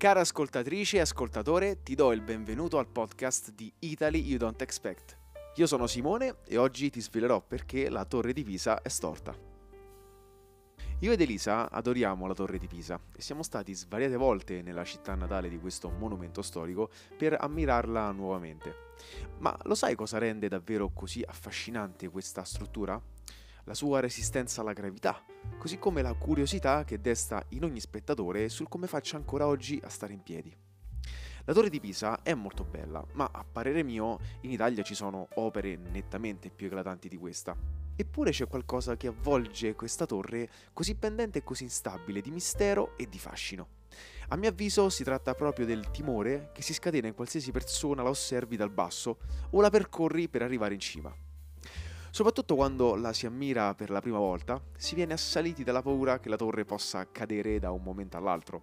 Cara ascoltatrice e ascoltatore, ti do il benvenuto al podcast di Italy You Don't Expect. Io sono Simone e oggi ti svelerò perché la torre di Pisa è storta. Io ed Elisa adoriamo la torre di Pisa e siamo stati svariate volte nella città natale di questo monumento storico per ammirarla nuovamente. Ma lo sai cosa rende davvero così affascinante questa struttura? La sua resistenza alla gravità, così come la curiosità che desta in ogni spettatore sul come faccia ancora oggi a stare in piedi. La torre di Pisa è molto bella, ma a parere mio in Italia ci sono opere nettamente più eclatanti di questa. Eppure c'è qualcosa che avvolge questa torre così pendente e così instabile di mistero e di fascino. A mio avviso si tratta proprio del timore che si scatena in qualsiasi persona la osservi dal basso o la percorri per arrivare in cima. Soprattutto quando la si ammira per la prima volta, si viene assaliti dalla paura che la torre possa cadere da un momento all'altro.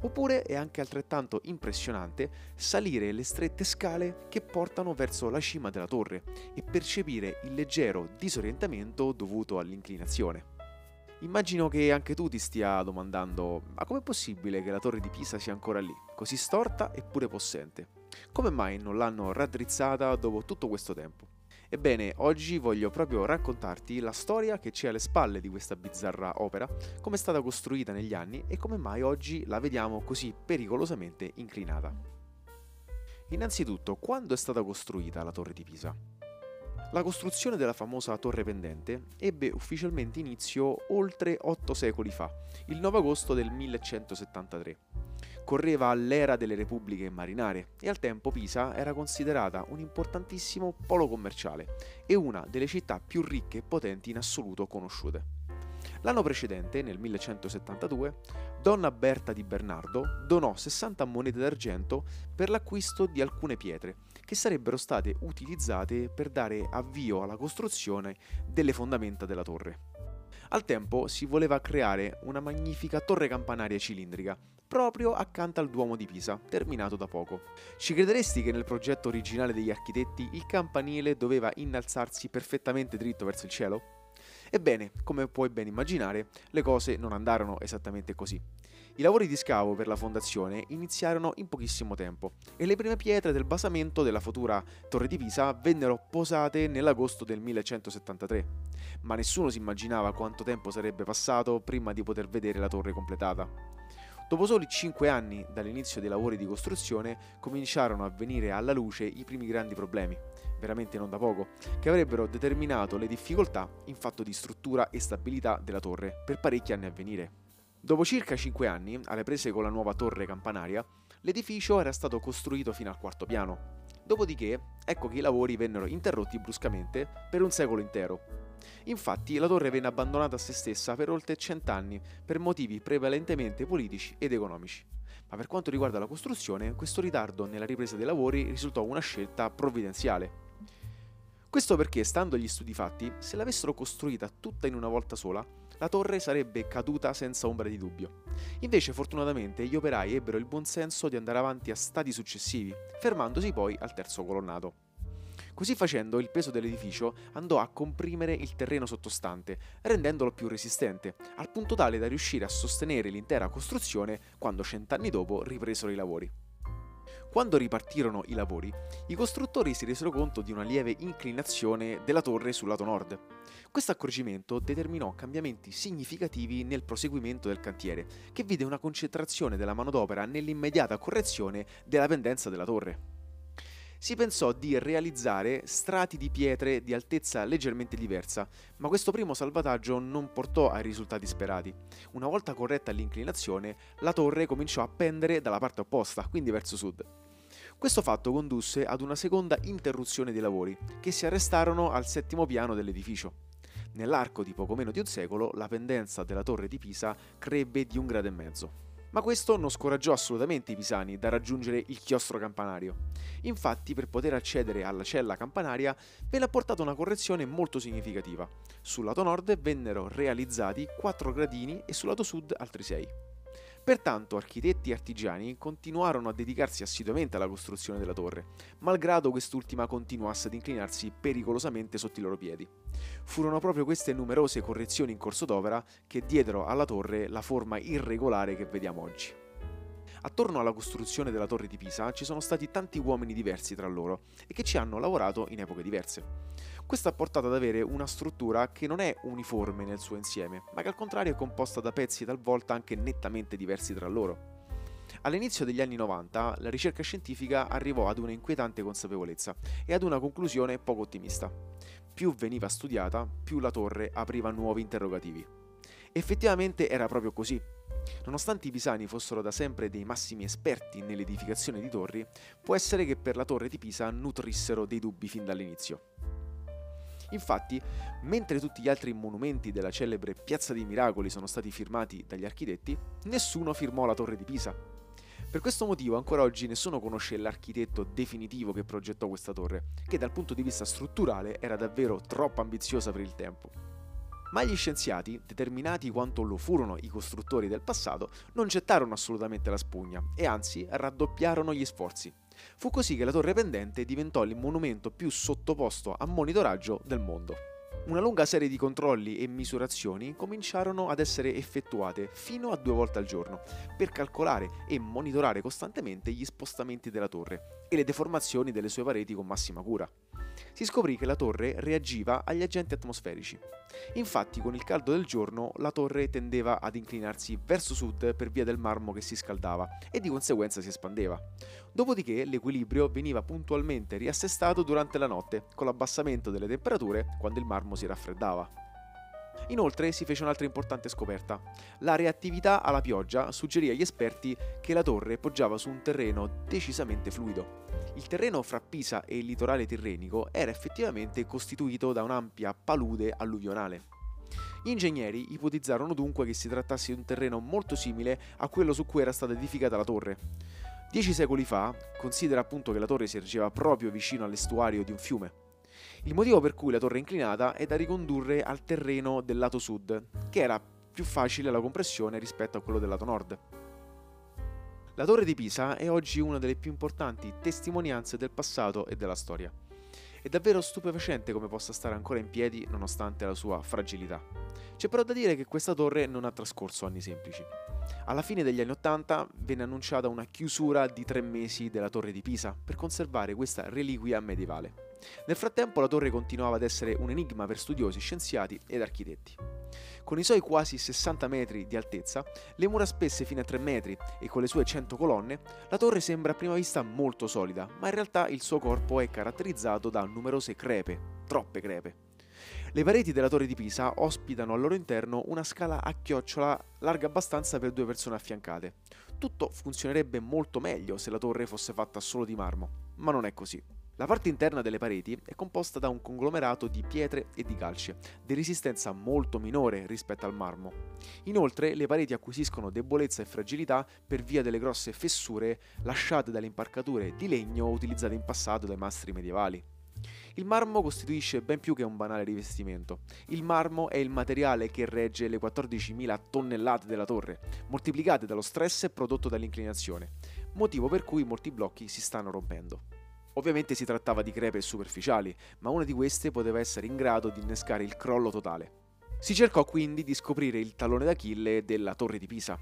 Oppure è anche altrettanto impressionante salire le strette scale che portano verso la cima della torre e percepire il leggero disorientamento dovuto all'inclinazione. Immagino che anche tu ti stia domandando: ma com'è possibile che la torre di Pisa sia ancora lì, così storta eppure possente? Come mai non l'hanno raddrizzata dopo tutto questo tempo? Ebbene, oggi voglio proprio raccontarti la storia che c'è alle spalle di questa bizzarra opera, come è stata costruita negli anni e come mai oggi la vediamo così pericolosamente inclinata. Innanzitutto, quando è stata costruita la torre di Pisa? La costruzione della famosa torre pendente ebbe ufficialmente inizio oltre 8 secoli fa, il 9 agosto del 1173 correva all'era delle repubbliche marinare e al tempo Pisa era considerata un importantissimo polo commerciale e una delle città più ricche e potenti in assoluto conosciute. L'anno precedente, nel 1172, Donna Berta di Bernardo donò 60 monete d'argento per l'acquisto di alcune pietre che sarebbero state utilizzate per dare avvio alla costruzione delle fondamenta della torre. Al tempo si voleva creare una magnifica torre campanaria cilindrica proprio accanto al Duomo di Pisa, terminato da poco. Ci crederesti che nel progetto originale degli architetti il campanile doveva innalzarsi perfettamente dritto verso il cielo? Ebbene, come puoi ben immaginare, le cose non andarono esattamente così. I lavori di scavo per la fondazione iniziarono in pochissimo tempo e le prime pietre del basamento della futura Torre di Pisa vennero posate nell'agosto del 1173, ma nessuno si immaginava quanto tempo sarebbe passato prima di poter vedere la torre completata. Dopo soli 5 anni dall'inizio dei lavori di costruzione cominciarono a venire alla luce i primi grandi problemi, veramente non da poco, che avrebbero determinato le difficoltà in fatto di struttura e stabilità della torre per parecchi anni a venire. Dopo circa 5 anni, alle prese con la nuova torre campanaria, l'edificio era stato costruito fino al quarto piano. Dopodiché, ecco che i lavori vennero interrotti bruscamente per un secolo intero, Infatti la torre venne abbandonata a se stessa per oltre cent'anni per motivi prevalentemente politici ed economici. Ma per quanto riguarda la costruzione, questo ritardo nella ripresa dei lavori risultò una scelta provvidenziale. Questo perché, stando agli studi fatti, se l'avessero costruita tutta in una volta sola, la torre sarebbe caduta senza ombra di dubbio. Invece, fortunatamente, gli operai ebbero il buon senso di andare avanti a stadi successivi, fermandosi poi al terzo colonnato. Così facendo il peso dell'edificio andò a comprimere il terreno sottostante, rendendolo più resistente, al punto tale da riuscire a sostenere l'intera costruzione quando cent'anni dopo ripresero i lavori. Quando ripartirono i lavori, i costruttori si resero conto di una lieve inclinazione della torre sul lato nord. Questo accorgimento determinò cambiamenti significativi nel proseguimento del cantiere, che vide una concentrazione della manodopera nell'immediata correzione della pendenza della torre si pensò di realizzare strati di pietre di altezza leggermente diversa, ma questo primo salvataggio non portò ai risultati sperati. Una volta corretta l'inclinazione, la torre cominciò a pendere dalla parte opposta, quindi verso sud. Questo fatto condusse ad una seconda interruzione dei lavori, che si arrestarono al settimo piano dell'edificio. Nell'arco di poco meno di un secolo, la pendenza della torre di Pisa crebbe di un grado e mezzo. Ma questo non scoraggiò assolutamente i pisani da raggiungere il chiostro campanario. Infatti, per poter accedere alla cella campanaria venne apportata una correzione molto significativa. Sul lato nord vennero realizzati 4 gradini e sul lato sud altri 6. Pertanto architetti e artigiani continuarono a dedicarsi assiduamente alla costruzione della torre, malgrado quest'ultima continuasse ad inclinarsi pericolosamente sotto i loro piedi. Furono proprio queste numerose correzioni in corso d'opera che diedero alla torre la forma irregolare che vediamo oggi. Attorno alla costruzione della torre di Pisa ci sono stati tanti uomini diversi tra loro e che ci hanno lavorato in epoche diverse. Questo ha portato ad avere una struttura che non è uniforme nel suo insieme, ma che al contrario è composta da pezzi talvolta anche nettamente diversi tra loro. All'inizio degli anni 90 la ricerca scientifica arrivò ad una inquietante consapevolezza e ad una conclusione poco ottimista. Più veniva studiata, più la torre apriva nuovi interrogativi. Effettivamente era proprio così. Nonostante i pisani fossero da sempre dei massimi esperti nell'edificazione di torri, può essere che per la torre di Pisa nutrissero dei dubbi fin dall'inizio. Infatti, mentre tutti gli altri monumenti della celebre Piazza dei Miracoli sono stati firmati dagli architetti, nessuno firmò la torre di Pisa. Per questo motivo ancora oggi nessuno conosce l'architetto definitivo che progettò questa torre, che dal punto di vista strutturale era davvero troppo ambiziosa per il tempo. Ma gli scienziati, determinati quanto lo furono i costruttori del passato, non gettarono assolutamente la spugna e anzi raddoppiarono gli sforzi. Fu così che la torre pendente diventò il monumento più sottoposto a monitoraggio del mondo. Una lunga serie di controlli e misurazioni cominciarono ad essere effettuate fino a due volte al giorno per calcolare e monitorare costantemente gli spostamenti della torre e le deformazioni delle sue pareti con massima cura si scoprì che la torre reagiva agli agenti atmosferici. Infatti, con il caldo del giorno, la torre tendeva ad inclinarsi verso sud per via del marmo che si scaldava e di conseguenza si espandeva. Dopodiché l'equilibrio veniva puntualmente riassestato durante la notte, con l'abbassamento delle temperature quando il marmo si raffreddava. Inoltre si fece un'altra importante scoperta. La reattività alla pioggia suggerì agli esperti che la torre poggiava su un terreno decisamente fluido. Il terreno fra Pisa e il litorale tirrenico era effettivamente costituito da un'ampia palude alluvionale. Gli ingegneri ipotizzarono dunque che si trattasse di un terreno molto simile a quello su cui era stata edificata la torre. Dieci secoli fa, considera appunto che la torre si ergeva proprio vicino all'estuario di un fiume. Il motivo per cui la torre è inclinata è da ricondurre al terreno del lato sud, che era più facile la compressione rispetto a quello del lato nord. La torre di Pisa è oggi una delle più importanti testimonianze del passato e della storia. È davvero stupefacente come possa stare ancora in piedi nonostante la sua fragilità. C'è però da dire che questa torre non ha trascorso anni semplici. Alla fine degli anni Ottanta venne annunciata una chiusura di tre mesi della torre di Pisa per conservare questa reliquia medievale. Nel frattempo la torre continuava ad essere un enigma per studiosi, scienziati ed architetti. Con i suoi quasi 60 metri di altezza, le mura spesse fino a 3 metri e con le sue 100 colonne, la torre sembra a prima vista molto solida, ma in realtà il suo corpo è caratterizzato da numerose crepe, troppe crepe. Le pareti della torre di Pisa ospitano al loro interno una scala a chiocciola larga abbastanza per due persone affiancate. Tutto funzionerebbe molto meglio se la torre fosse fatta solo di marmo, ma non è così. La parte interna delle pareti è composta da un conglomerato di pietre e di calce, di resistenza molto minore rispetto al marmo. Inoltre le pareti acquisiscono debolezza e fragilità per via delle grosse fessure lasciate dalle imparcature di legno utilizzate in passato dai mastri medievali. Il marmo costituisce ben più che un banale rivestimento. Il marmo è il materiale che regge le 14.000 tonnellate della torre, moltiplicate dallo stress prodotto dall'inclinazione, motivo per cui molti blocchi si stanno rompendo. Ovviamente si trattava di crepe superficiali, ma una di queste poteva essere in grado di innescare il crollo totale. Si cercò quindi di scoprire il tallone d'Achille della torre di Pisa.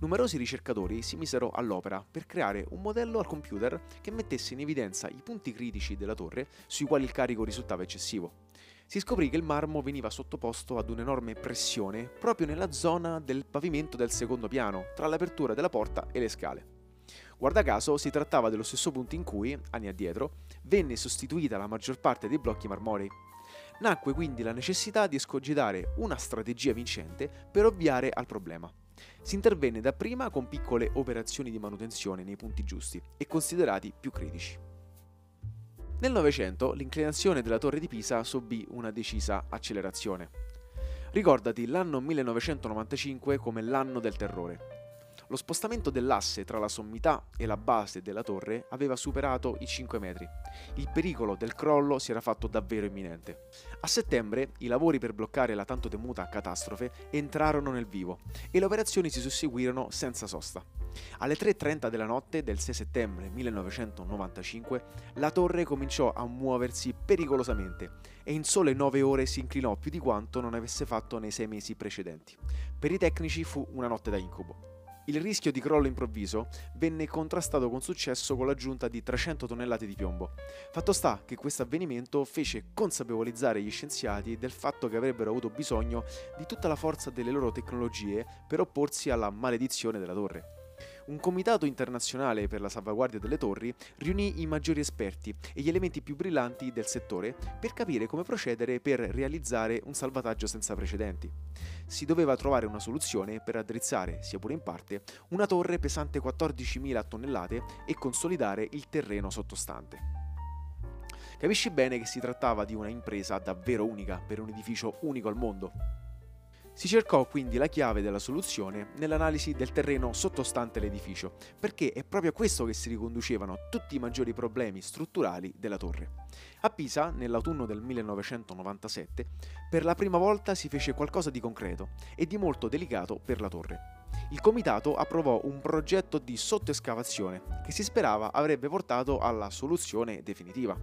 Numerosi ricercatori si misero all'opera per creare un modello al computer che mettesse in evidenza i punti critici della torre sui quali il carico risultava eccessivo. Si scoprì che il marmo veniva sottoposto ad un'enorme pressione proprio nella zona del pavimento del secondo piano, tra l'apertura della porta e le scale. Guarda caso si trattava dello stesso punto in cui, anni addietro, venne sostituita la maggior parte dei blocchi marmorei. Nacque quindi la necessità di escogitare una strategia vincente per ovviare al problema. Si intervenne dapprima con piccole operazioni di manutenzione nei punti giusti e considerati più critici. Nel Novecento l'inclinazione della torre di Pisa subì una decisa accelerazione. Ricordati l'anno 1995 come l'anno del terrore. Lo spostamento dell'asse tra la sommità e la base della torre aveva superato i 5 metri. Il pericolo del crollo si era fatto davvero imminente. A settembre i lavori per bloccare la tanto temuta catastrofe entrarono nel vivo e le operazioni si susseguirono senza sosta. Alle 3.30 della notte del 6 settembre 1995 la torre cominciò a muoversi pericolosamente e in sole 9 ore si inclinò più di quanto non avesse fatto nei 6 mesi precedenti. Per i tecnici fu una notte da incubo. Il rischio di crollo improvviso venne contrastato con successo con l'aggiunta di 300 tonnellate di piombo. Fatto sta che questo avvenimento fece consapevolizzare gli scienziati del fatto che avrebbero avuto bisogno di tutta la forza delle loro tecnologie per opporsi alla maledizione della torre un comitato internazionale per la salvaguardia delle torri riunì i maggiori esperti e gli elementi più brillanti del settore per capire come procedere per realizzare un salvataggio senza precedenti. Si doveva trovare una soluzione per addrizzare, sia pure in parte, una torre pesante 14.000 tonnellate e consolidare il terreno sottostante. Capisci bene che si trattava di una impresa davvero unica per un edificio unico al mondo. Si cercò quindi la chiave della soluzione nell'analisi del terreno sottostante l'edificio, perché è proprio a questo che si riconducevano tutti i maggiori problemi strutturali della torre. A Pisa, nell'autunno del 1997, per la prima volta si fece qualcosa di concreto e di molto delicato per la torre. Il comitato approvò un progetto di sottoescavazione che si sperava avrebbe portato alla soluzione definitiva.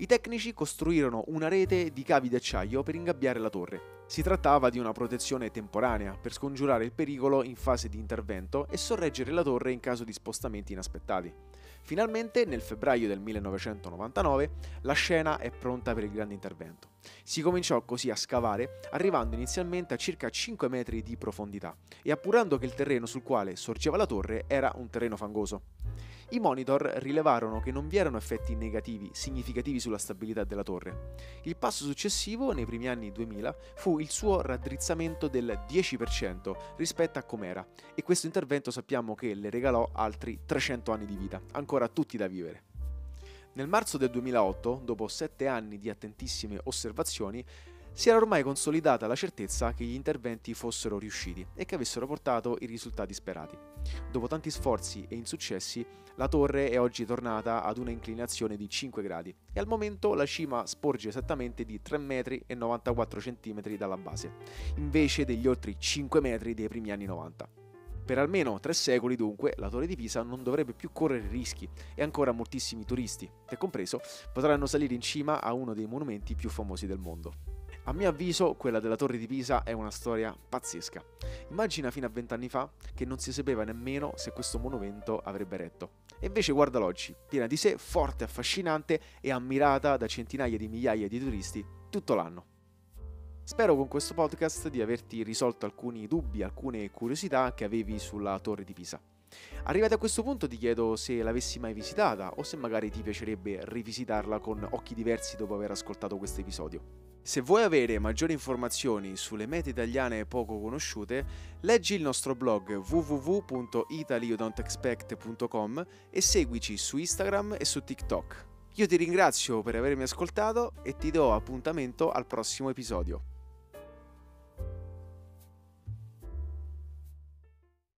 I tecnici costruirono una rete di cavi d'acciaio per ingabbiare la torre. Si trattava di una protezione temporanea per scongiurare il pericolo in fase di intervento e sorreggere la torre in caso di spostamenti inaspettati. Finalmente, nel febbraio del 1999, la scena è pronta per il grande intervento. Si cominciò così a scavare, arrivando inizialmente a circa 5 metri di profondità e appurando che il terreno sul quale sorgeva la torre era un terreno fangoso. I monitor rilevarono che non vi erano effetti negativi significativi sulla stabilità della torre. Il passo successivo, nei primi anni 2000, fu il suo raddrizzamento del 10% rispetto a com'era e questo intervento sappiamo che le regalò altri 300 anni di vita, ancora tutti da vivere. Nel marzo del 2008, dopo 7 anni di attentissime osservazioni, si era ormai consolidata la certezza che gli interventi fossero riusciti e che avessero portato i risultati sperati. Dopo tanti sforzi e insuccessi, la torre è oggi tornata ad una inclinazione di 5 gradi e al momento la cima sporge esattamente di 3 metri 94 cm dalla base, invece degli oltre 5 metri dei primi anni 90. Per almeno tre secoli dunque la torre di Pisa non dovrebbe più correre rischi e ancora moltissimi turisti, te compreso, potranno salire in cima a uno dei monumenti più famosi del mondo. A mio avviso, quella della Torre di Pisa è una storia pazzesca. Immagina fino a vent'anni fa che non si sapeva nemmeno se questo monumento avrebbe retto. E invece guardalo oggi, piena di sé, forte, affascinante e ammirata da centinaia di migliaia di turisti tutto l'anno. Spero con questo podcast di averti risolto alcuni dubbi, alcune curiosità che avevi sulla Torre di Pisa. Arrivati a questo punto ti chiedo se l'avessi mai visitata o se magari ti piacerebbe rivisitarla con occhi diversi dopo aver ascoltato questo episodio. Se vuoi avere maggiori informazioni sulle mete italiane poco conosciute, leggi il nostro blog www.italyoudontexpect.com e seguici su Instagram e su TikTok. Io ti ringrazio per avermi ascoltato e ti do appuntamento al prossimo episodio.